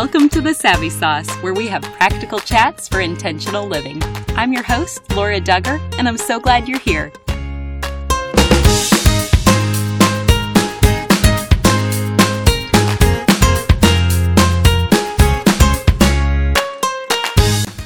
Welcome to the Savvy Sauce, where we have practical chats for intentional living. I'm your host, Laura Dugger, and I'm so glad you're here.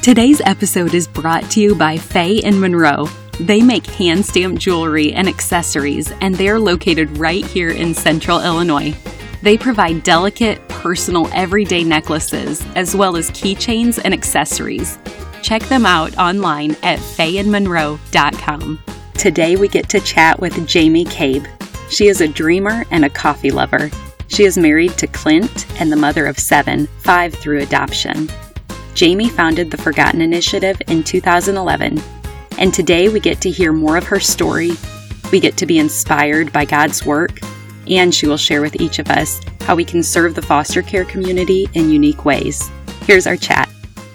Today's episode is brought to you by Fae and Monroe. They make hand stamped jewelry and accessories, and they're located right here in central Illinois. They provide delicate, personal, everyday necklaces, as well as keychains and accessories. Check them out online at faeandmonroe.com. Today we get to chat with Jami Kaeb. She is a dreamer and a coffee lover. She is married to Clint and the mother of seven, five through adoption. Jami founded the Forgotten Initiative in 2011, and today we get to hear more of her story. We get to be inspired by God's work, and she will share with each of us how we can serve the foster care community in unique ways. Here's our chat.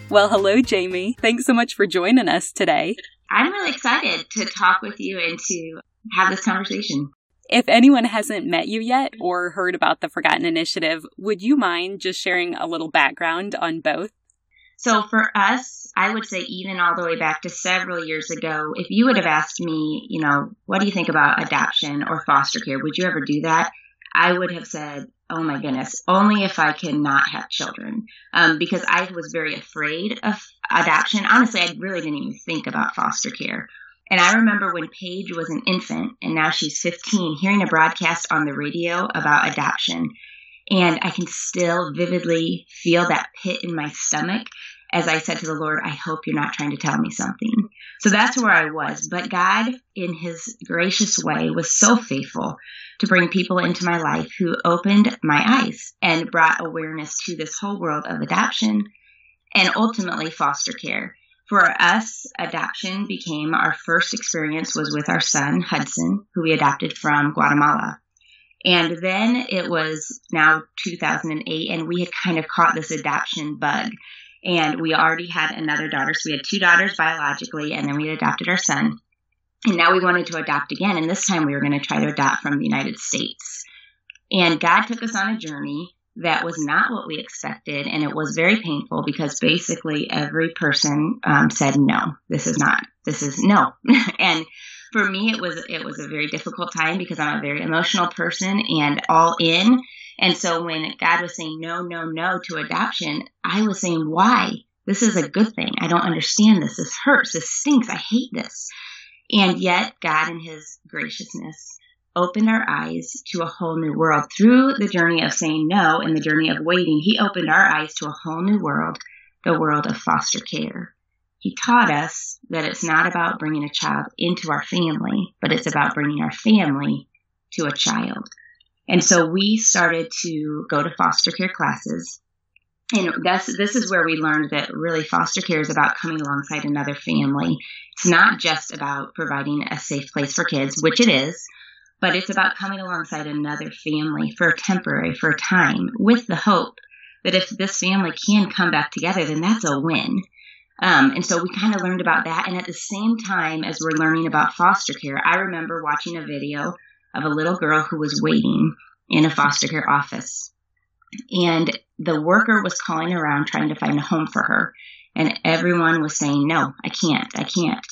Well, hello, Jami. Thanks so much for joining us today. I'm really excited to talk with you and to have this conversation. If anyone hasn't met you yet or heard about the Forgotten Initiative, would you mind just sharing a little background on both? So for us, I would say even all the way back to several years ago, if you would have asked me, you know, what do you think about adoption or foster care? Would you ever do that? I would have said, oh my goodness, only if I cannot have children. Um, because I was very afraid of adoption. Honestly, I really didn't even think about foster care. And I remember when Paige was an infant and now she's 15, hearing a broadcast on the radio about adoption and I can still vividly feel that pit in my stomach as I said to the Lord, I hope you're not trying to tell me something. So that's where I was. But God, in his gracious way, was so faithful to bring people into my life who opened my eyes and brought awareness to this whole world of adoption and ultimately foster care. For us, adoption became our first experience was with our son, Hudson, who we adopted from Guatemala. And then it was now 2008, and we had kind of caught this adoption bug. And we already had another daughter. So we had two daughters biologically, and then we adopted our son. And now we wanted to adopt again. And this time we were going to try to adopt from the United States. And God took us on a journey that was not what we expected. And it was very painful because basically every person um, said, no, this is not, this is no. and for me it was it was a very difficult time because I'm a very emotional person and all in. And so when God was saying no, no, no to adoption, I was saying, why? This is a good thing. I don't understand this. This hurts. This stinks. I hate this. And yet God in his graciousness opened our eyes to a whole new world through the journey of saying no and the journey of waiting. He opened our eyes to a whole new world, the world of foster care. He taught us that it's not about bringing a child into our family, but it's about bringing our family to a child. And so we started to go to foster care classes. And that's, this is where we learned that really foster care is about coming alongside another family. It's not just about providing a safe place for kids, which it is, but it's about coming alongside another family for a temporary, for a time, with the hope that if this family can come back together, then that's a win. Um, and so we kind of learned about that. And at the same time as we're learning about foster care, I remember watching a video of a little girl who was waiting in a foster care office. And the worker was calling around trying to find a home for her. And everyone was saying, no, I can't, I can't.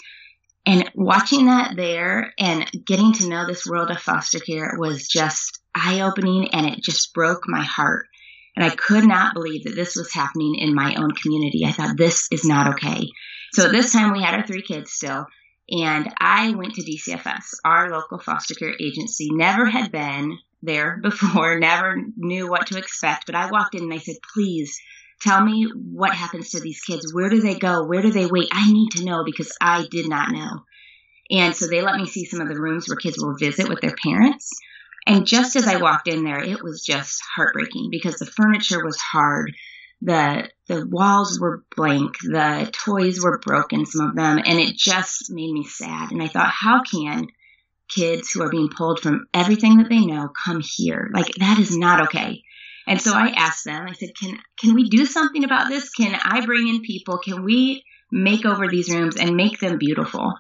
And watching that there and getting to know this world of foster care was just eye opening and it just broke my heart and I could not believe that this was happening in my own community. I thought, this is not okay. So at this time, we had our three kids still. And I went to DCFS, our local foster care agency. Never had been there before, never knew what to expect. But I walked in and I said, please tell me what happens to these kids. Where do they go? Where do they wait? I need to know because I did not know. And so they let me see some of the rooms where kids will visit with their parents. And just as I walked in there, it was just heartbreaking because the furniture was hard. The, the walls were blank. The toys were broken, some of them, and it just made me sad. And I thought, how can kids who are being pulled from everything that they know come here? Like, that is not okay. And so I asked them, I said, can, can we do something about this? Can I bring in people? Can we make over these rooms and make them beautiful?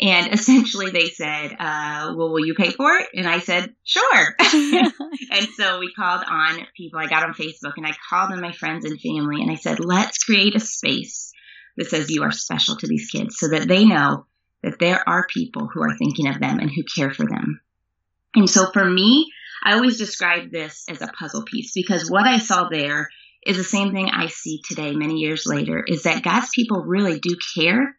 And essentially they said, uh, well, will you pay for it? And I said, sure. and so we called on people. I got on Facebook and I called on my friends and family and I said, let's create a space that says you are special to these kids so that they know that there are people who are thinking of them and who care for them. And so for me, I always describe this as a puzzle piece because what I saw there is the same thing I see today, many years later, is that God's people really do care.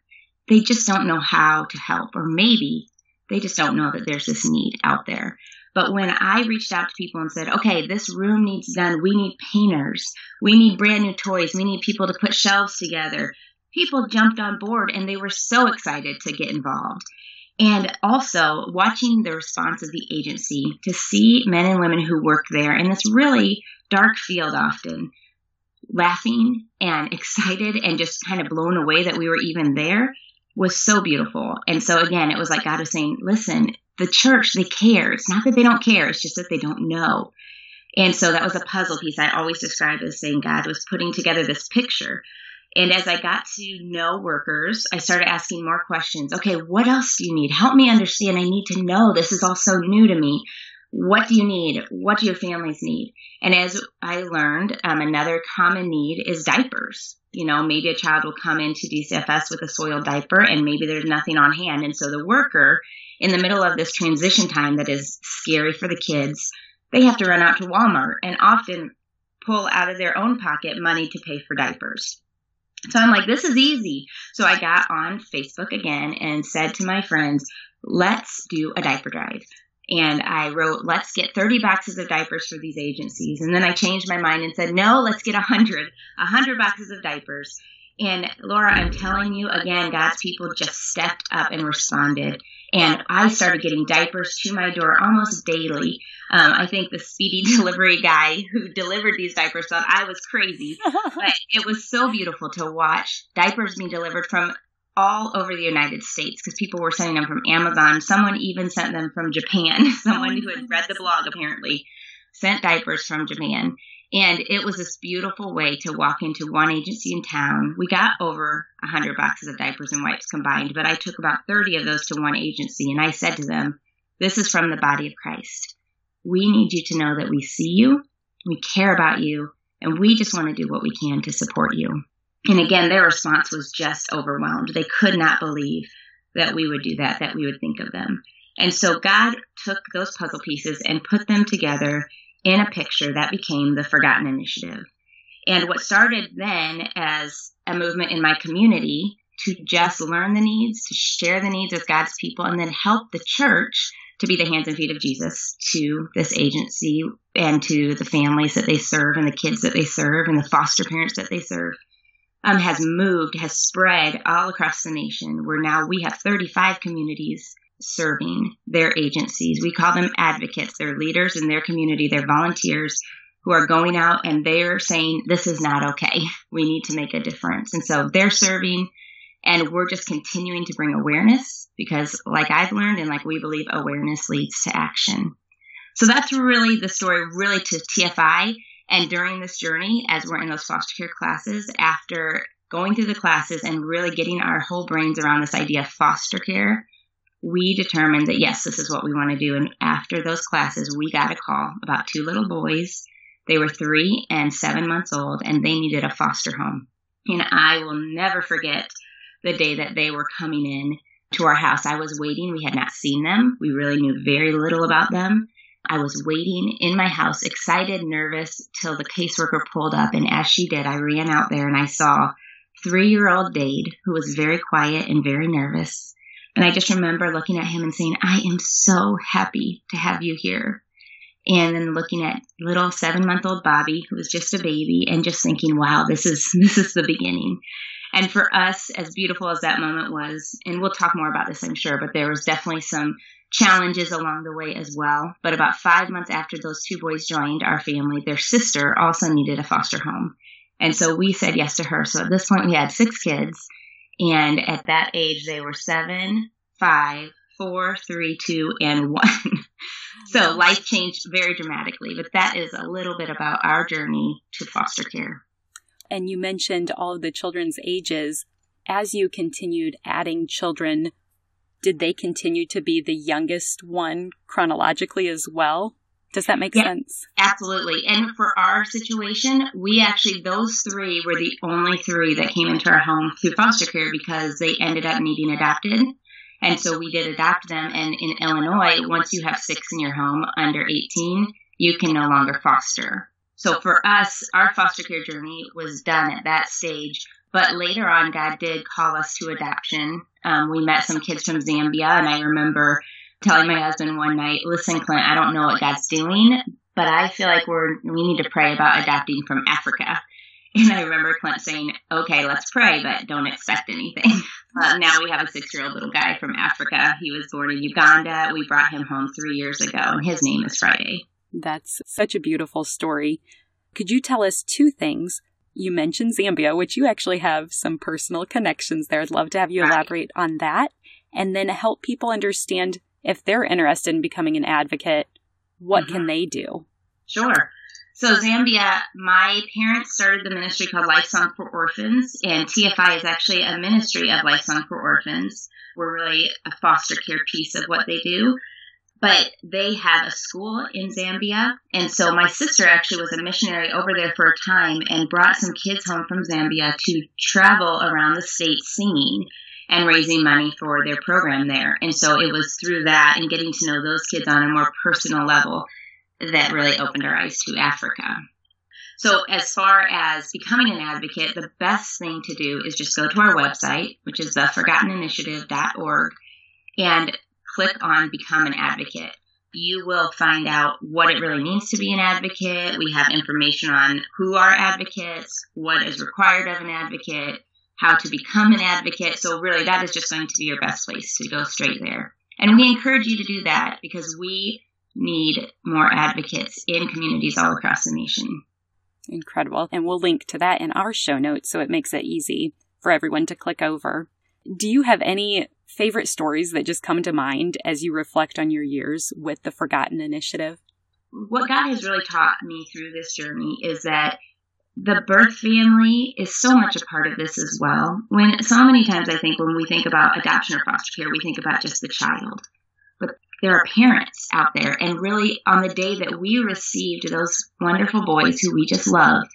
They just don't know how to help, or maybe they just don't know that there's this need out there. But when I reached out to people and said, okay, this room needs done, we need painters, we need brand new toys, we need people to put shelves together, people jumped on board and they were so excited to get involved. And also watching the response of the agency to see men and women who work there in this really dark field often laughing and excited and just kind of blown away that we were even there was so beautiful. And so again, it was like God was saying, listen, the church, they care. It's not that they don't care. It's just that they don't know. And so that was a puzzle piece I always described as saying God was putting together this picture. And as I got to know workers, I started asking more questions. Okay, what else do you need? Help me understand. I need to know. This is all so new to me. What do you need? What do your families need? And as I learned, um, another common need is diapers. You know, maybe a child will come into DCFS with a soiled diaper and maybe there's nothing on hand. And so the worker, in the middle of this transition time that is scary for the kids, they have to run out to Walmart and often pull out of their own pocket money to pay for diapers. So I'm like, this is easy. So I got on Facebook again and said to my friends, let's do a diaper drive and I wrote, let's get 30 boxes of diapers for these agencies. And then I changed my mind and said, no, let's get 100, 100 boxes of diapers. And Laura, I'm telling you again, God's people just stepped up and responded. And I started getting diapers to my door almost daily. Um, I think the speedy delivery guy who delivered these diapers thought I was crazy, but it was so beautiful to watch diapers being delivered from all over the United States because people were sending them from Amazon. Someone even sent them from Japan. Someone who had read the blog apparently sent diapers from Japan. And it was this beautiful way to walk into one agency in town. We got over 100 boxes of diapers and wipes combined, but I took about 30 of those to one agency and I said to them, This is from the body of Christ. We need you to know that we see you, we care about you, and we just want to do what we can to support you. And again, their response was just overwhelmed. They could not believe that we would do that, that we would think of them. And so God took those puzzle pieces and put them together in a picture that became the Forgotten Initiative. And what started then as a movement in my community to just learn the needs, to share the needs with God's people, and then help the church to be the hands and feet of Jesus to this agency and to the families that they serve and the kids that they serve and the foster parents that they serve um, has moved, has spread all across the nation, where now we have 35 communities serving their agencies. We call them advocates. They're leaders in their community, they're volunteers who are going out and they're saying, This is not okay. We need to make a difference. And so they're serving, and we're just continuing to bring awareness because, like I've learned, and like we believe, awareness leads to action. So that's really the story, really, to TFI and during this journey, as we're in those foster care classes, after going through the classes and really getting our whole brains around this idea of foster care, we determined that yes, this is what we want to do. And after those classes, we got a call about two little boys. They were three and seven months old, and they needed a foster home. And I will never forget the day that they were coming in to our house. I was waiting. We had not seen them. We really knew very little about them. I was waiting in my house, excited, nervous, till the caseworker pulled up. And as she did, I ran out there and I saw three year old Dade, who was very quiet and very nervous. And I just remember looking at him and saying, I am so happy to have you here. And then looking at little seven month old Bobby, who was just a baby, and just thinking, wow, this is, this is the beginning. And for us, as beautiful as that moment was, and we'll talk more about this, I'm sure, but there was definitely some challenges along the way as well. But about five months after those two boys joined our family, their sister also needed a foster home. And so we said yes to her. So at this point, we had six kids. And at that age, they were seven, five, four, three, two, and one. so life changed very dramatically. But that is a little bit about our journey to foster care. And you mentioned all of the children's ages. As you continued adding children did they continue to be the youngest one chronologically as well? Does that make yeah, sense? Absolutely. And for our situation, we actually, those three were the only three that came into our home through foster care because they ended up needing adopted. And so we did adopt them. And in Illinois, once you have six in your home under 18, you can no longer foster. So for us, our foster care journey was done at that stage. But later on, God did call us to adoption. Um, we met some kids from Zambia, and I remember telling my husband one night, "Listen, Clint, I don't know what God's doing, but I feel like we're we need to pray about adopting from Africa." And I remember Clint saying, "Okay, let's pray, but don't expect anything." Uh, now we have a six-year-old little guy from Africa. He was born in Uganda. We brought him home three years ago, and his name is Friday. That's such a beautiful story. Could you tell us two things? You mentioned Zambia, which you actually have some personal connections there. I'd love to have you elaborate on that and then help people understand if they're interested in becoming an advocate, what mm-hmm. can they do? Sure. So Zambia, my parents started the ministry called Lifesong for Orphans, and TFI is actually a ministry of Lifesong for Orphans. We're really a foster care piece of what they do. But they have a school in Zambia, and so my sister actually was a missionary over there for a time and brought some kids home from Zambia to travel around the state singing and raising money for their program there. And so it was through that and getting to know those kids on a more personal level that really opened our eyes to Africa. So as far as becoming an advocate, the best thing to do is just go to our website, which is theforgotteninitiative.org, and click on Become an Advocate. You will find out what it really means to be an advocate. We have information on who are advocates, what is required of an advocate, how to become an advocate. So really that is just going to be your best place to go straight there. And we encourage you to do that because we need more advocates in communities all across the nation. Incredible. And we'll link to that in our show notes so it makes it easy for everyone to click over. Do you have any favorite stories that just come to mind as you reflect on your years with the Forgotten Initiative? What God has really taught me through this journey is that the birth family is so much a part of this as well. When so many times I think when we think about adoption or foster care, we think about just the child. But there are parents out there, and really on the day that we received those wonderful boys who we just loved,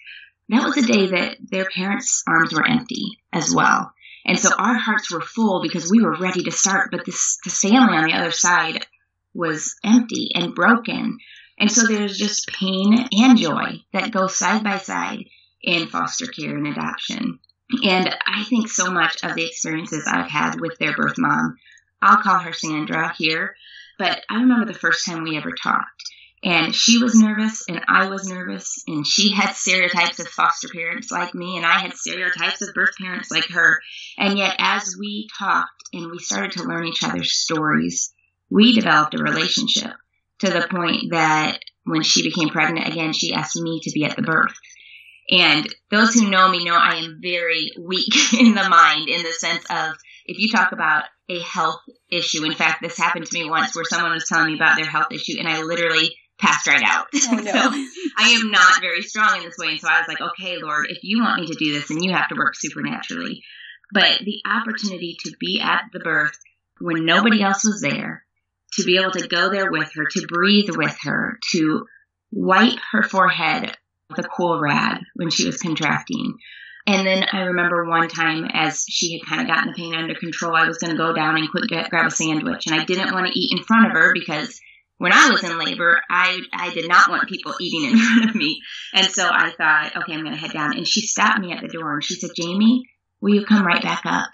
that was a day that their parents' arms were empty as well. And so our hearts were full because we were ready to start, but this, this family on the other side was empty and broken. And so there's just pain and joy that go side by side in foster care and adoption. And I think so much of the experiences I've had with their birth mom, I'll call her Sandra here, but I remember the first time we ever talked. And she was nervous, and I was nervous, and she had stereotypes of foster parents like me, and I had stereotypes of birth parents like her. And yet, as we talked and we started to learn each other's stories, we developed a relationship to the point that when she became pregnant again, she asked me to be at the birth. And those who know me know I am very weak in the mind in the sense of if you talk about a health issue, in fact, this happened to me once where someone was telling me about their health issue and I literally passed right out. Oh, no. so I am not very strong in this way. And so I was like, okay, Lord, if you want me to do this, then you have to work supernaturally. But the opportunity to be at the birth when nobody else was there, to be able to go there with her, to breathe with her, to wipe her forehead with a cool rag when she was contracting. And then I remember one time as she had kind of gotten the pain under control, I was going to go down and quick get, grab a sandwich. And I didn't want to eat in front of her because when I was in labor, I, I did not want people eating in front of me. And so I thought, okay, I'm going to head down. And she stopped me at the door and she said, Jami, will you come right back up?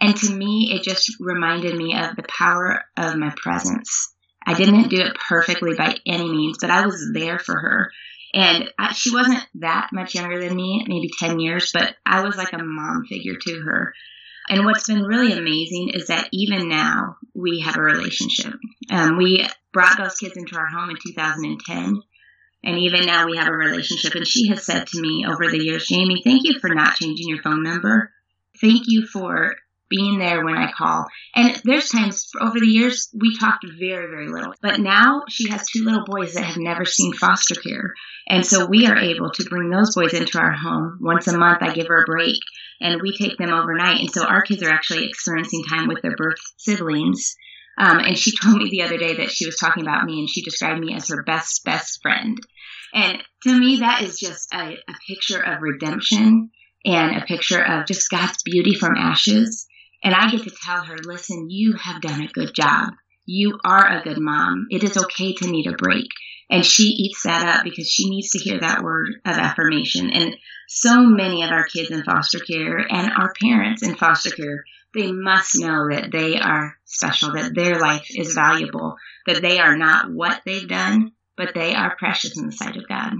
And to me, it just reminded me of the power of my presence. I didn't do it perfectly by any means, but I was there for her. And I, she wasn't that much younger than me, maybe 10 years, but I was like a mom figure to her. And what's been really amazing is that even now we have a relationship. Um, we brought those kids into our home in 2010. And even now we have a relationship. And she has said to me over the years, Jami, thank you for not changing your phone number. Thank you for being there when I call. And there's times over the years we talked very, very little. But now she has two little boys that have never seen foster care. And so we are able to bring those boys into our home. Once a month I give her a break and we take them overnight. And so our kids are actually experiencing time with their birth siblings. Um, and she told me the other day that she was talking about me and she described me as her best, best friend. And to me, that is just a, a picture of redemption and a picture of just God's beauty from ashes. And I get to tell her, listen, you have done a good job. You are a good mom. It is okay to need a break. And she eats that up because she needs to hear that word of affirmation. And so many of our kids in foster care and our parents in foster care, they must know that they are special, that their life is valuable, that they are not what they've done, but they are precious in the sight of God.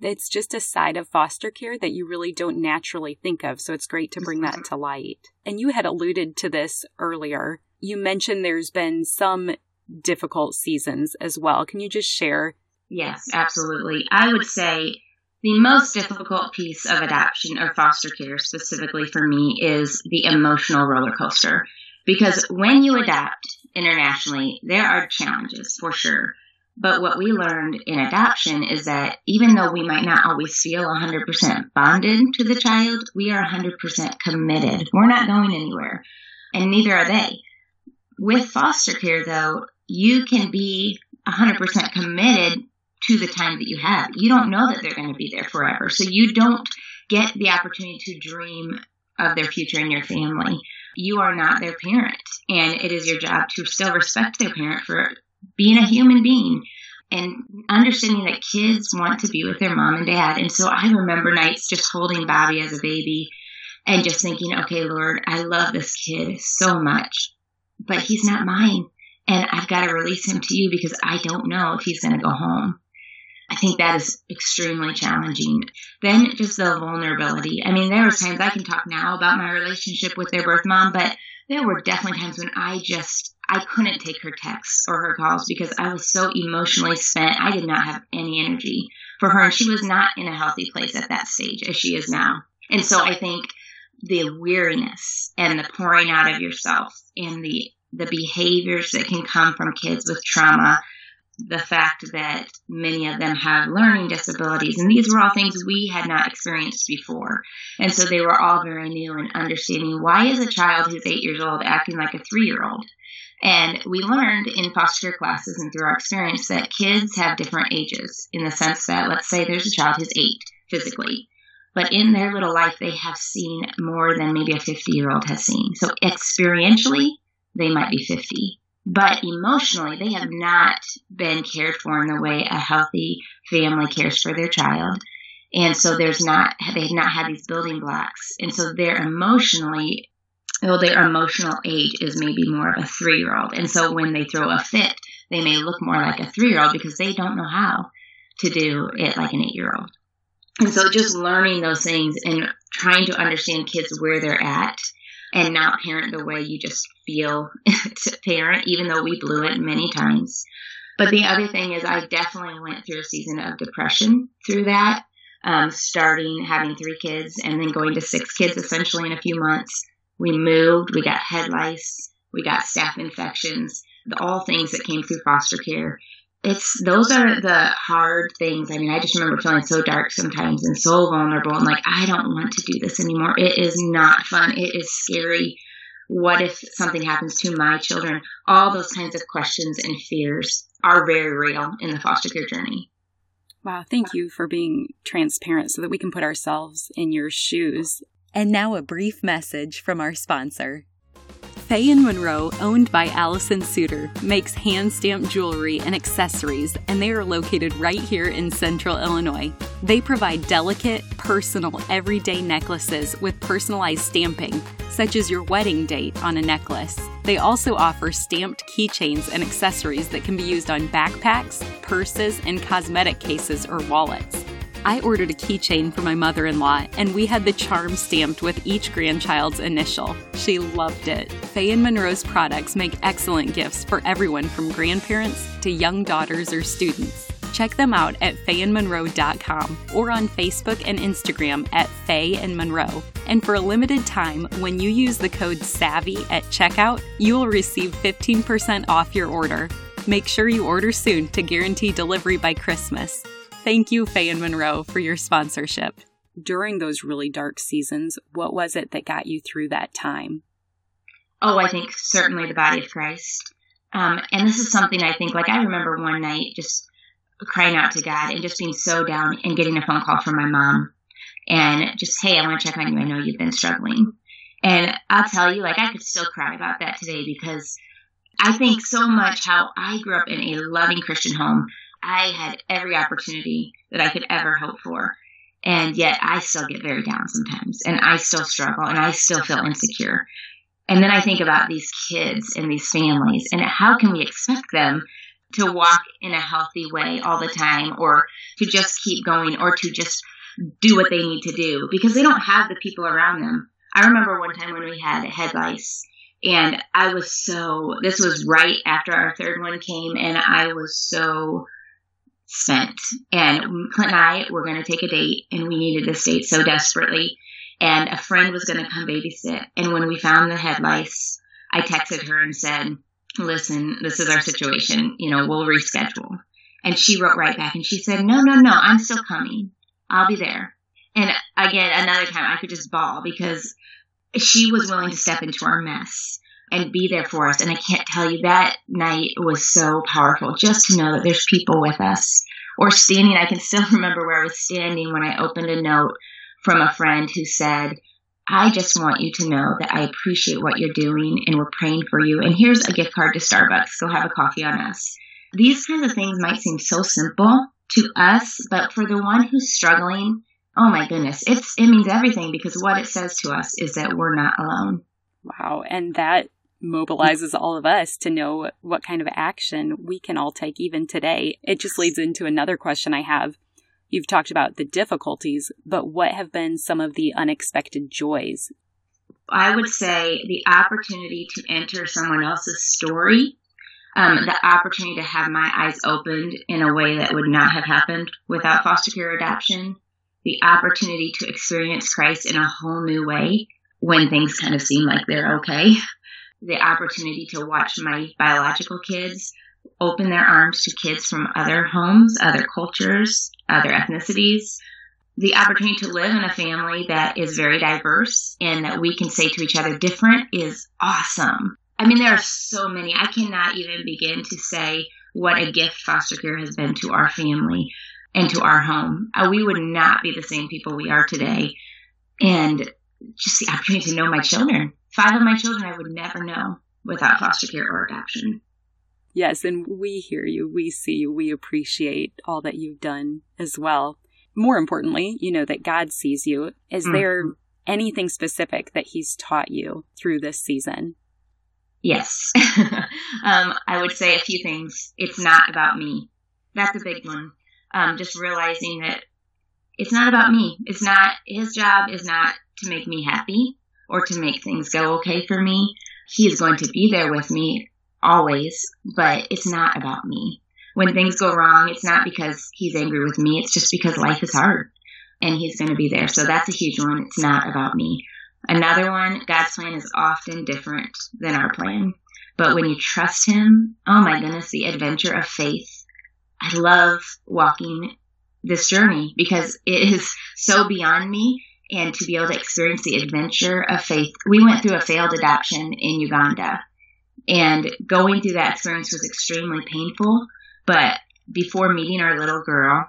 It's just a side of foster care that you really don't naturally think of. So it's great to bring that mm-hmm. to light. And you had alluded to this earlier. You mentioned there's been some difficult seasons as well. Can you just share? Yes, absolutely. I would say the most difficult piece of adoption or foster care, specifically for me, is the emotional roller coaster. Because when you adopt internationally, there are challenges for sure. But what we learned in adoption is that even though we might not always feel 100% bonded to the child, we are 100% committed. We're not going anywhere, and neither are they. With foster care, though, you can be 100% committed to the time that you have. You don't know that they're going to be there forever. So you don't get the opportunity to dream of their future in your family. You are not their parent. And it is your job to still respect their parent for being a human being and understanding that kids want to be with their mom and dad. And so I remember nights just holding Bobby as a baby and just thinking, okay, Lord, I love this kid so much, but he's not mine. And I've got to release him to you because I don't know if he's going to go home. I think that is extremely challenging. Then just the vulnerability. I mean, there were times I can talk now about my relationship with their birth mom, but there were definitely times when I just I couldn't take her texts or her calls because I was so emotionally spent. I did not have any energy for her, and she was not in a healthy place at that stage as she is now. And so I think the weariness and the pouring out of yourself and the the behaviors that can come from kids with trauma, the fact that many of them have learning disabilities, and these were all things we had not experienced before. And so they were all very new and understanding why is a child who's eight years old acting like a three year old? And we learned in foster care classes and through our experience that kids have different ages in the sense that, let's say there's a child who's eight physically, but in their little life, they have seen more than maybe a 50 year old has seen. So experientially, they might be 50. But emotionally, they have not been cared for in the way a healthy family cares for their child. And so there's not, they have not had these building blocks. And so they're emotionally well, their emotional age is maybe more of a three year old. And so when they throw a fit, they may look more like a three year old because they don't know how to do it like an eight year old. And so just learning those things and trying to understand kids where they're at and not parent the way you just feel to parent, even though we blew it many times. But the other thing is, I definitely went through a season of depression through that, um, starting having three kids and then going to six kids essentially in a few months. We moved, we got head lice, we got staph infections, all things that came through foster care. It's those are the hard things. I mean, I just remember feeling so dark sometimes and so vulnerable and like I don't want to do this anymore. It is not fun. It is scary. What if something happens to my children? All those kinds of questions and fears are very real in the foster care journey. Wow, thank you for being transparent so that we can put ourselves in your shoes. And now a brief message from our sponsor. And Monroe, owned by Allison Suter, makes hand stamped jewelry and accessories, and they are located right here in central Illinois. They provide delicate, personal, everyday necklaces with personalized stamping, such as your wedding date on a necklace. They also offer stamped keychains and accessories that can be used on backpacks, purses, and cosmetic cases or wallets. I ordered a keychain for my mother in law, and we had the charm stamped with each grandchild's initial. She loved it. Fae and Monroe's products make excellent gifts for everyone from grandparents to young daughters or students. Check them out at faeandmonroe.com or on Facebook and Instagram at Fae and Monroe. And for a limited time, when you use the code SAVVY at checkout, you will receive 15% off your order. Make sure you order soon to guarantee delivery by Christmas. Thank you, Fae and Monroe, for your sponsorship. during those really dark seasons, what was it that got you through that time? Oh, I think certainly the body of Christ. Um, and this is something I think, like, I remember one night just crying out to God and just being so down and getting a phone call from my mom and just, hey, I want to check on you. I know you've been struggling. And I'll tell you, like, I could still cry about that today because I think so much how I grew up in a loving Christian home. I had every opportunity that I could ever hope for. And yet I still get very down sometimes and I still struggle and I still feel insecure. And then I think about these kids and these families and how can we expect them to walk in a healthy way all the time or to just keep going or to just do what they need to do because they don't have the people around them. I remember one time when we had head lice and I was so, this was right after our third one came and I was so spent. And Clint and I were going to take a date and we needed this date so desperately. And a friend was going to come babysit. And when we found the head lice, I texted her and said, listen, this is our situation. You know, we'll reschedule. And she wrote right back and she said, no, no, no, I'm still coming. I'll be there. And again, another time I could just bawl because she was willing to step into our mess and be there for us. And I can't tell you that night was so powerful just to know that there's people with us or standing. I can still remember where I was standing when I opened a note from a friend who said, I just want you to know that I appreciate what you're doing and we're praying for you. And here's a gift card to Starbucks. Go have a coffee on us. These kinds of things might seem so simple to us, but for the one who's struggling, oh my goodness, it's, it means everything because what it says to us is that we're not alone. Wow. And that mobilizes all of us to know what kind of action we can all take even today. It just leads into another question I have. You've talked about the difficulties, but what have been some of the unexpected joys? I would say the opportunity to enter someone else's story, um, the opportunity to have my eyes opened in a way that would not have happened without foster care adoption, the opportunity to experience Christ in a whole new way when things kind of seem like they're okay, the opportunity to watch my biological kids open their arms to kids from other homes, other cultures, other ethnicities, the opportunity to live in a family that is very diverse and that we can say to each other different is awesome. I mean, there are so many. I cannot even begin to say what a gift foster care has been to our family and to our home. Uh, we would not be the same people we are today. And just the opportunity to know my children. Five of my children I would never know without foster care or adoption. Yes, and we hear you, we see you, we appreciate all that you've done as well. More importantly, you know that God sees you. Is mm-hmm. there anything specific that He's taught you through this season? Yes. um, I would say a few things. It's not about me. That's a big one. Um, just realizing that it's not about me. It's not, his job is not to make me happy or to make things go okay for me. He is going to be there with me always, but it's not about me. When things go wrong, it's not because he's angry with me. It's just because life is hard and he's going to be there. So that's a huge one. It's not about me. Another one, God's plan is often different than our plan. But when you trust him, oh my goodness, the adventure of faith. I love walking this journey because it is so beyond me and to be able to experience the adventure of faith. We went through a failed adoption in Uganda and going through that experience was extremely painful. But before meeting our little girl,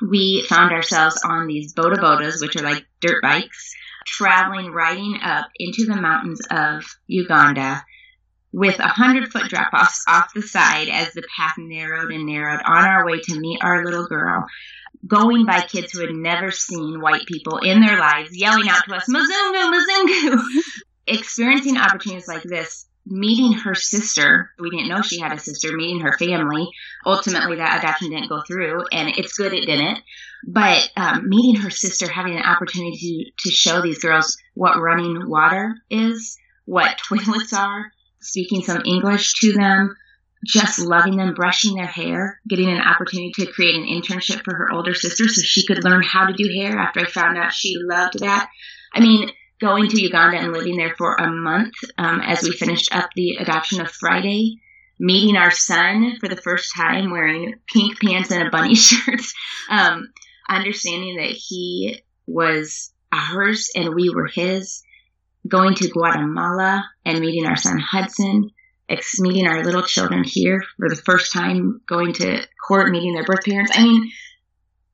we found ourselves on these boda bodas, which are like dirt bikes, traveling, riding up into the mountains of Uganda with a hundred foot drop offs off the side as the path narrowed and narrowed on our way to meet our little girl, going by kids who had never seen white people in their lives, yelling out to us, Mzungu, Mzungu. Experiencing opportunities like this meeting her sister, we didn't know she had a sister, meeting her family. Ultimately, that adoption didn't go through, and it's good it didn't. But um, meeting her sister, having an opportunity to, to show these girls what running water is, what toilets are, speaking some English to them, just loving them, brushing their hair, getting an opportunity to create an internship for her older sister so she could learn how to do hair after I found out she loved that. I mean, going to Uganda and living there for a month um, as we finished up the adoption of Friday, meeting our son for the first time wearing pink pants and a bunny shirt, um, understanding that he was ours and we were his. Going to Guatemala and meeting our son Hudson, meeting our little children here for the first time, going to court, meeting their birth parents. I mean,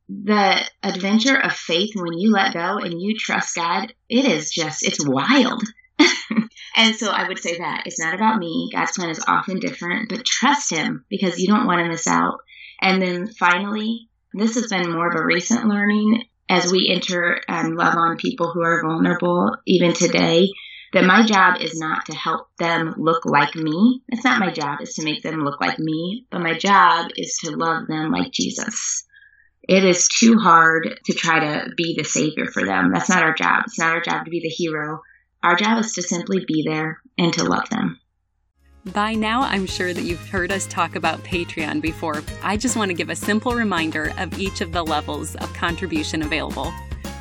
the adventure of faith when you let go and you trust God, it is just, it's wild. and so I would say that it's not about me. God's plan is often different, but trust Him because you don't want to miss out. And then finally, this has been more of a recent learning as we enter and love on people who are vulnerable, even today, that my job is not to help them look like me. It's not my job is to make them look like me, but my job is to love them like Jesus. It is too hard to try to be the savior for them. That's not our job. It's not our job to be the hero. Our job is to simply be there and to love them. By now, I'm sure that you've heard us talk about Patreon before. I just want to give a simple reminder of each of the levels of contribution available.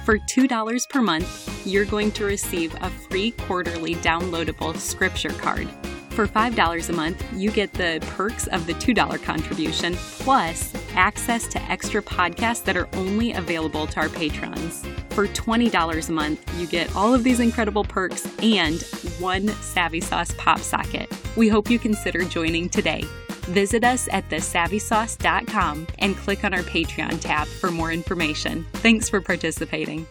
For $2 per month, you're going to receive a free quarterly downloadable scripture card. For $5 a month, you get the perks of the $2 contribution, plus access to extra podcasts that are only available to our patrons. For $20 a month, you get all of these incredible perks and one Savvy Sauce pop socket. We hope you consider joining today. Visit us at thesavvysauce.com and click on our Patreon tab for more information. Thanks for participating.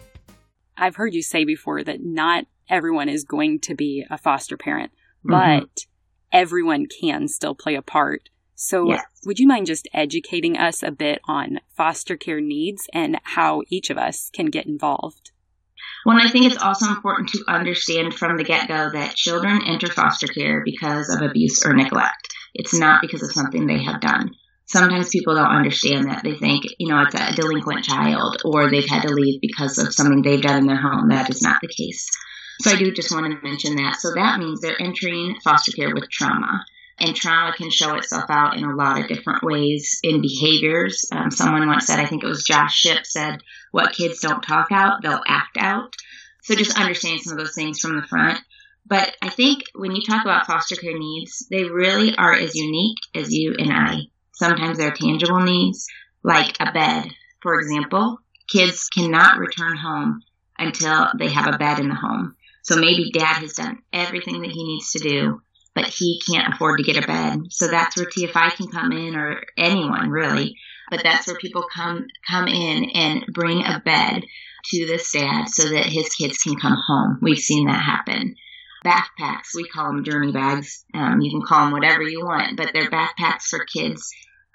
I've heard you say before that not everyone is going to be a foster parent, mm-hmm. but everyone can still play a part. So, yes. would you mind just educating us a bit on foster care needs and how each of us can get involved? Well, I think it's also important to understand from the get go that children enter foster care because of abuse or neglect. It's not because of something they have done. Sometimes people don't understand that. They think, you know, it's a delinquent child or they've had to leave because of something they've done in their home. That is not the case. So I do just want to mention that. So that means they're entering foster care with trauma. And trauma can show itself out in a lot of different ways in behaviors. Um, someone once said, I think it was Josh Shipp said, what kids don't talk out, they'll act out. So just understanding some of those things from the front. But I think when you talk about foster care needs, they really are as unique as you and I. Sometimes they're tangible needs, like a bed. For example, kids cannot return home until they have a bed in the home. So maybe dad has done everything that he needs to do, but he can't afford to get a bed. So that's where TFI can come in or anyone really. But that's where people come, come in and bring a bed to this dad so that his kids can come home. We've seen that happen. Backpacks, we call them journey bags. Um, you can call them whatever you want, but they're backpacks for kids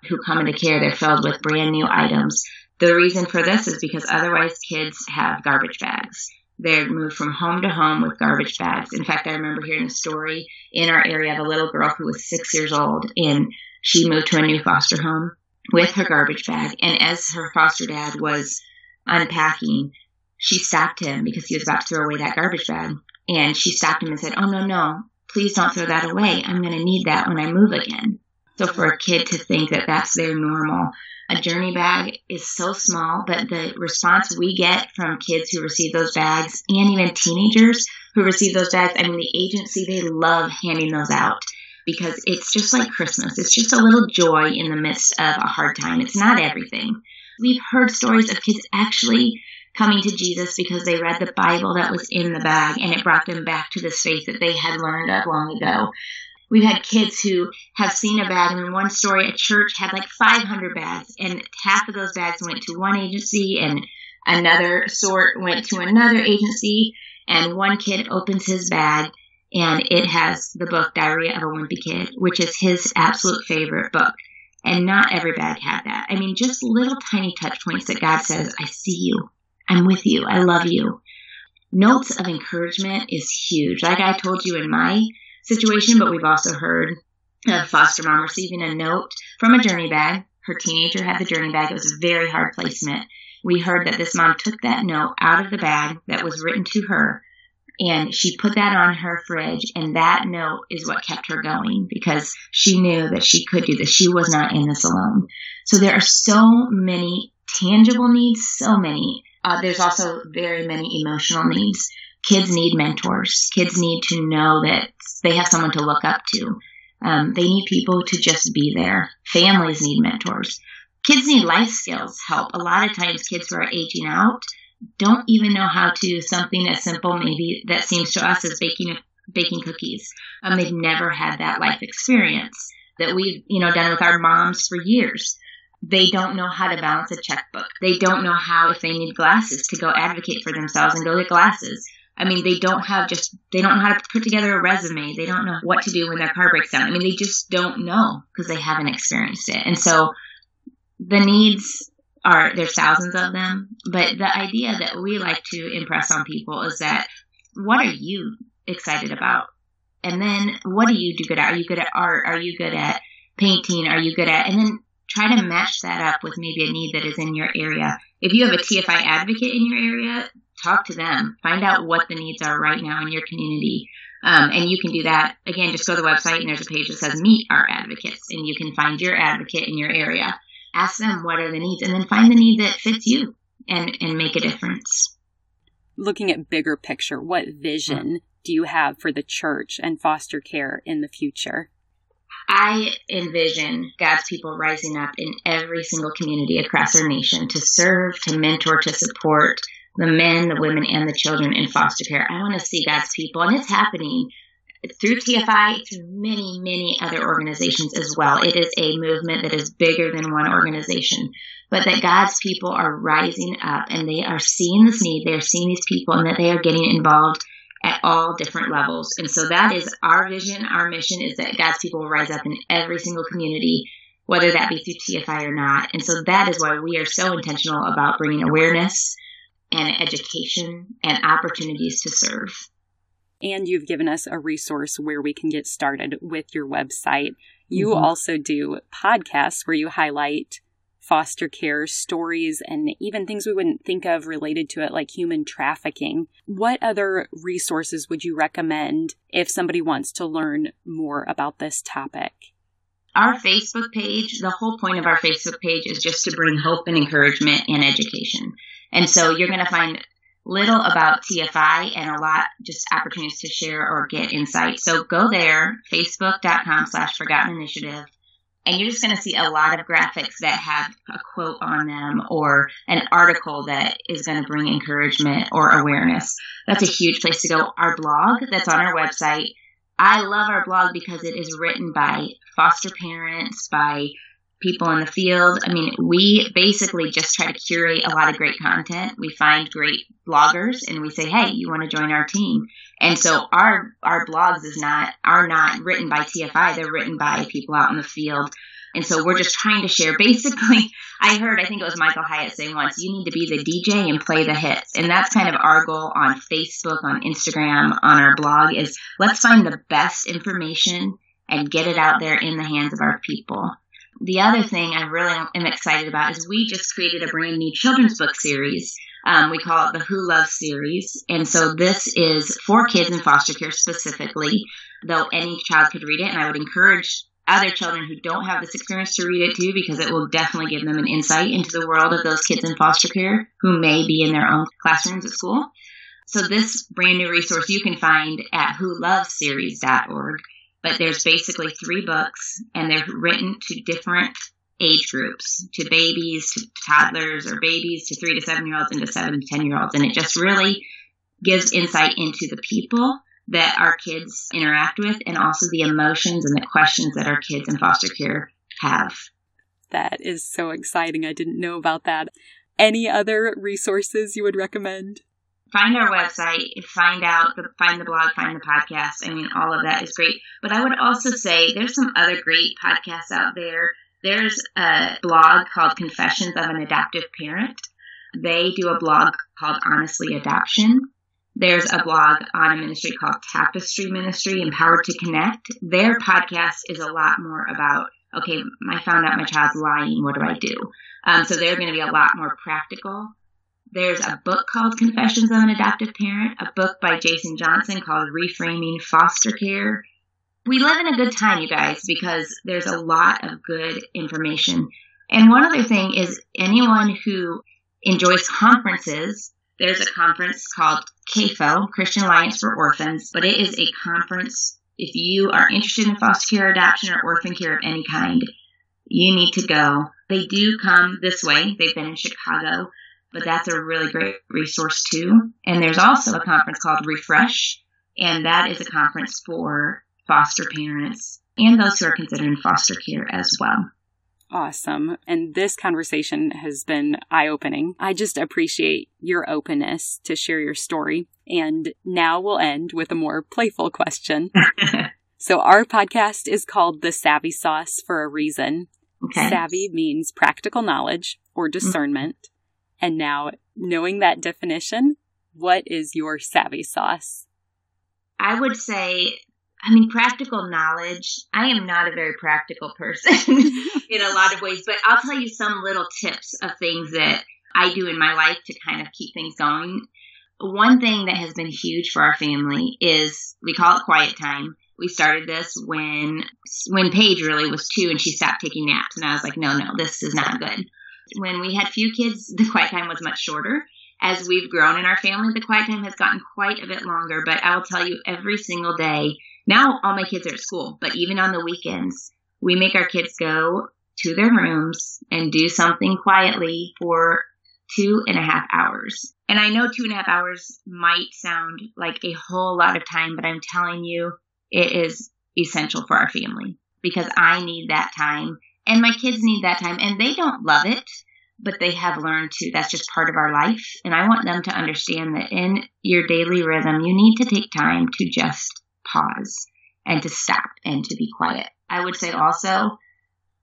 who come into care. They're filled with brand new items. The reason for this is because otherwise kids have garbage bags. They moved from home to home with garbage bags. In fact, I remember hearing a story in our area of a little girl who was six years old and she moved to a new foster home with her garbage bag. And as her foster dad was unpacking, she stopped him because he was about to throw away that garbage bag. And she stopped him and said, Oh, no, no, please don't throw that away. I'm going to need that when I move again. So for a kid to think that that's their normal a journey bag is so small, but the response we get from kids who receive those bags and even teenagers who receive those bags, I mean, the agency, they love handing those out because it's just like Christmas. It's just a little joy in the midst of a hard time. It's not everything. We've heard stories of kids actually coming to Jesus because they read the Bible that was in the bag and it brought them back to this faith that they had learned of long ago. We've had kids who have seen a bag. And in one story, a church had like 500 bags, and half of those bags went to one agency, and another sort went to another agency. And one kid opens his bag, and it has the book Diary of a Wimpy Kid, which is his absolute favorite book. And not every bag had that. I mean, just little tiny touch points that God says, I see you. I'm with you. I love you. Notes of encouragement is huge. Like I told you in my situation, but we've also heard of foster mom receiving a note from a journey bag. Her teenager had the journey bag. It was a very hard placement. We heard that this mom took that note out of the bag that was written to her and she put that on her fridge and that note is what kept her going because she knew that she could do this. She was not in this alone. So there are so many tangible needs, so many. Uh, there's also very many emotional needs. Kids need mentors. Kids need to know that they have someone to look up to. Um, they need people to just be there. Families need mentors. Kids need life skills help. A lot of times kids who are aging out don't even know how to something as simple maybe that seems to us as baking baking cookies. Um, they've never had that life experience that we've you know done with our moms for years. They don't know how to balance a checkbook. They don't know how if they need glasses to go advocate for themselves and go get glasses. I mean, they don't have just, they don't know how to put together a resume. They don't know what to do when their car breaks down. I mean, they just don't know because they haven't experienced it. And so the needs are, there's thousands of them, but the idea that we like to impress on people is that what are you excited about? And then what do you do good at? Are you good at art? Are you good at painting? Are you good at, and then try to match that up with maybe a need that is in your area. If you have a TFI advocate in your area, talk to them, find out what the needs are right now in your community. Um, and you can do that again. Just go to the website and there's a page that says "Meet Our Advocates," and you can find your advocate in your area. Ask them what are the needs, and then find the need that fits you, and and make a difference. Looking at bigger picture, what vision do you have for the church and foster care in the future? I envision God's people rising up in every single community across our nation to serve, to mentor, to support, the men, the women, and the children in foster care. I want to see God's people, and it's happening through TFI, through many, many other organizations as well. It is a movement that is bigger than one organization, but that God's people are rising up and they are seeing this need, they are seeing these people, and that they are getting involved at all different levels. And so that is our vision, our mission is that God's people will rise up in every single community, whether that be through TFI or not. And so that is why we are so intentional about bringing awareness and education and opportunities to serve. And you've given us a resource where we can get started with your website. You mm-hmm. also do podcasts where you highlight foster care stories and even things we wouldn't think of related to it, like human trafficking. What other resources would you recommend if somebody wants to learn more about this topic? Our Facebook page, the whole point of our Facebook page is just to bring hope and encouragement and education. And so you're going to find little about TFI and a lot just opportunities to share or get insight. So go there, facebook.com slash forgotten initiative. And you're just going to see a lot of graphics that have a quote on them or an article that is going to bring encouragement or awareness. That's a huge place to go. Our blog that's on our website. I love our blog because it is written by foster parents, by people in the field. I mean, we basically just try to curate a lot of great content. We find great bloggers and we say, "Hey, you want to join our team?" And so our our blogs is not are not written by TFI. They're written by people out in the field. And so we're just trying to share. Basically, I heard, I think it was Michael Hyatt saying once, you need to be the DJ and play the hits. And that's kind of our goal on Facebook, on Instagram, on our blog is let's find the best information and get it out there in the hands of our people the other thing I really am excited about is we just created a brand new children's book series. Um, we call it the Who Loves series. And so this is for kids in foster care specifically, though any child could read it. And I would encourage other children who don't have this experience to read it too, because it will definitely give them an insight into the world of those kids in foster care who may be in their own classrooms at school. So this brand new resource you can find at wholovesseries.org but there's basically three books and they're written to different age groups to babies to toddlers or babies to three to seven year olds and to seven to ten year olds and it just really gives insight into the people that our kids interact with and also the emotions and the questions that our kids in foster care have. That is so exciting. I didn't know about that. Any other resources you would recommend find our website, find out, the, find the blog, find the podcast. I mean, all of that is great. But I would also say there's some other great podcasts out there. There's a blog called Confessions of an Adoptive Parent. They do a blog called Honestly Adoption. There's a blog on a ministry called Tapestry Ministry, Empowered to Connect. Their podcast is a lot more about, okay, I found out my child's lying. What do I do? Um, so they're going to be a lot more practical. There's a book called Confessions of an Adoptive Parent, a book by Jason Johnson called Reframing Foster Care. We live in a good time, you guys, because there's a lot of good information. And one other thing is anyone who enjoys conferences, there's a conference called CAFO, Christian Alliance for Orphans, but it is a conference. If you are interested in foster care adoption or orphan care of any kind, you need to go. They do come this way. They've been in Chicago but that's a really great resource too. And there's also a conference called Refresh, and that is a conference for foster parents and those who are considering foster care as well. Awesome. And this conversation has been eye opening. I just appreciate your openness to share your story. And now we'll end with a more playful question. so, our podcast is called The Savvy Sauce for a reason. Okay. Savvy means practical knowledge or discernment. And now, knowing that definition, what is your savvy sauce? I would say I mean, practical knowledge. I am not a very practical person in a lot of ways, but I'll tell you some little tips of things that I do in my life to kind of keep things going. One thing that has been huge for our family is we call it quiet time. We started this when when Paige really was two and she stopped taking naps, and I was like, no, no, this is not good. When we had few kids, the quiet time was much shorter as we've grown in our family, the quiet time has gotten quite a bit longer. But I will tell you, every single day, now all my kids are at school, but even on the weekends, we make our kids go to their rooms and do something quietly for two and a half hours. And I know two and a half hours might sound like a whole lot of time, but I'm telling you, it is essential for our family because I need that time and my kids need that time and they don't love it but they have learned to. That's just part of our life and i want them to understand that in your daily rhythm you need to take time to just pause and to stop and to be quiet. I would say also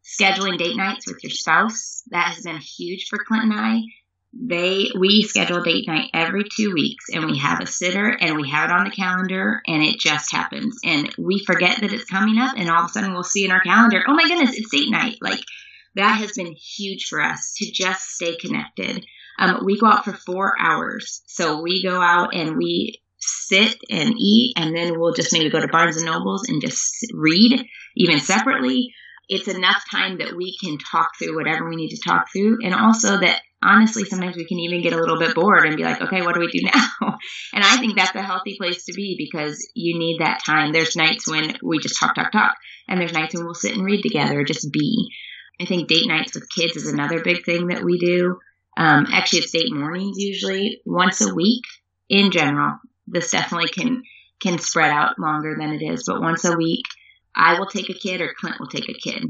scheduling date nights with your spouse that has been huge for clint and i they we schedule date night every two weeks and we have a sitter and we have it on the calendar and it just happens and we forget that it's coming up and all of a sudden we'll see in our calendar oh my goodness it's date night like that has been huge for us to just stay connected. Um, we go out for four hours. So we go out and we sit and eat, and then we'll just maybe go to Barnes and Nobles and just read, even separately. It's enough time that we can talk through whatever we need to talk through, and also that honestly, sometimes we can even get a little bit bored and be like, okay, what do we do now? and I think that's a healthy place to be because you need that time. There's nights when we just talk, talk, talk, and there's nights when we'll sit and read together, just be. I think date nights with kids is another big thing that we do. Um, actually, it's date mornings usually once a week in general. This definitely can can spread out longer than it is, but once a week, I will take a kid or Clint will take a kid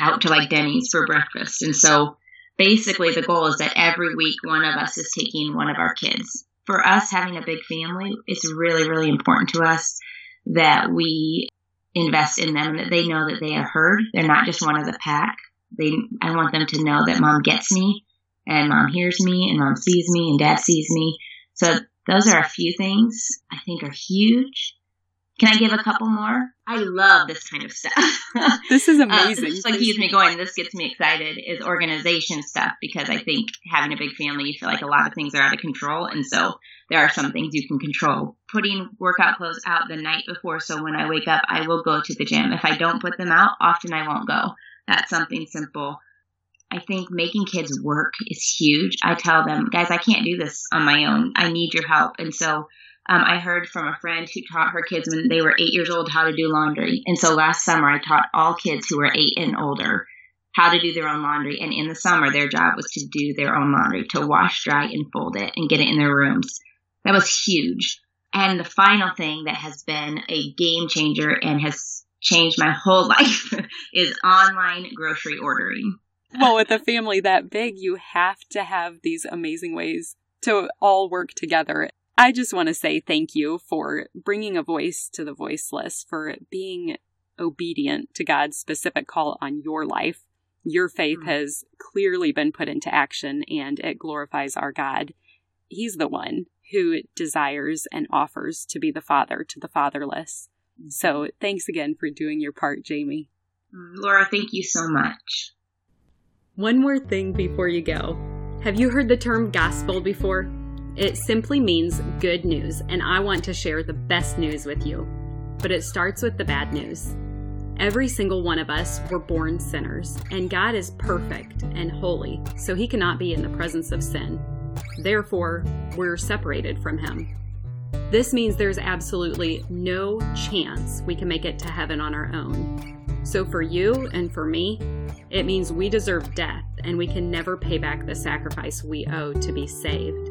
out to like Denny's for breakfast. And so basically the goal is that every week one of us is taking one of our kids. For us having a big family, it's really, really important to us that we invest in them that they know that they are heard. They're not just one of the pack. They, I want them to know that mom gets me and mom hears me and mom sees me and dad sees me. So those are a few things I think are huge. Can I give a couple more? I love this kind of stuff. this is uh, amazing. this like keeps me going. This gets me excited. Is organization stuff because I think having a big family, you feel like a lot of things are out of control, and so there are some things you can control. Putting workout clothes out the night before, so when I wake up, I will go to the gym. If I don't put them out, often I won't go. That's something simple. I think making kids work is huge. I tell them, guys, I can't do this on my own. I need your help, and so um, I heard from a friend who taught her kids when they were eight years old how to do laundry. And so last summer, I taught all kids who were eight and older how to do their own laundry. And in the summer, their job was to do their own laundry, to wash, dry, and fold it and get it in their rooms. That was huge. And the final thing that has been a game changer and has changed my whole life is online grocery ordering. Well, with a family that big, you have to have these amazing ways to all work together. I just want to say thank you for bringing a voice to the voiceless, for being obedient to God's specific call on your life. Your faith mm-hmm. has clearly been put into action and it glorifies our God. He's the one who desires and offers to be the father to the fatherless. Mm-hmm. So thanks again for doing your part, Jami. Mm, Laura, thank you so much. One more thing before you go. Have you heard the term gospel before? It simply means good news, and I want to share the best news with you. But it starts with the bad news. Every single one of us were born sinners, and God is perfect and holy, so he cannot be in the presence of sin. Therefore, we're separated from him. This means there's absolutely no chance we can make it to heaven on our own. So, for you and for me, it means we deserve death and we can never pay back the sacrifice we owe to be saved.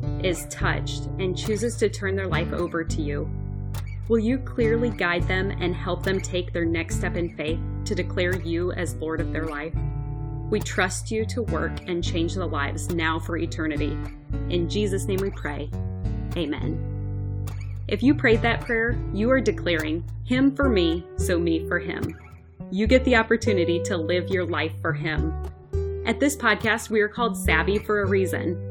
is touched and chooses to turn their life over to you. Will you clearly guide them and help them take their next step in faith to declare you as Lord of their life? We trust you to work and change the lives now for eternity. In Jesus' name we pray. Amen. If you prayed that prayer, you are declaring, Him for me, so me for Him. You get the opportunity to live your life for Him. At this podcast, we are called Savvy for a reason.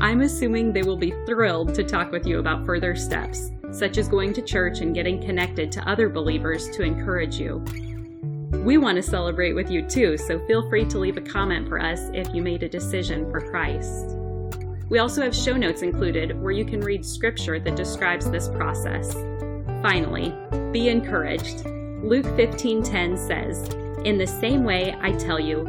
I'm assuming they will be thrilled to talk with you about further steps, such as going to church and getting connected to other believers to encourage you. We want to celebrate with you too, so feel free to leave a comment for us if you made a decision for Christ. We also have show notes included where you can read scripture that describes this process. Finally, be encouraged. Luke 15:10 says, "In the same way I tell you,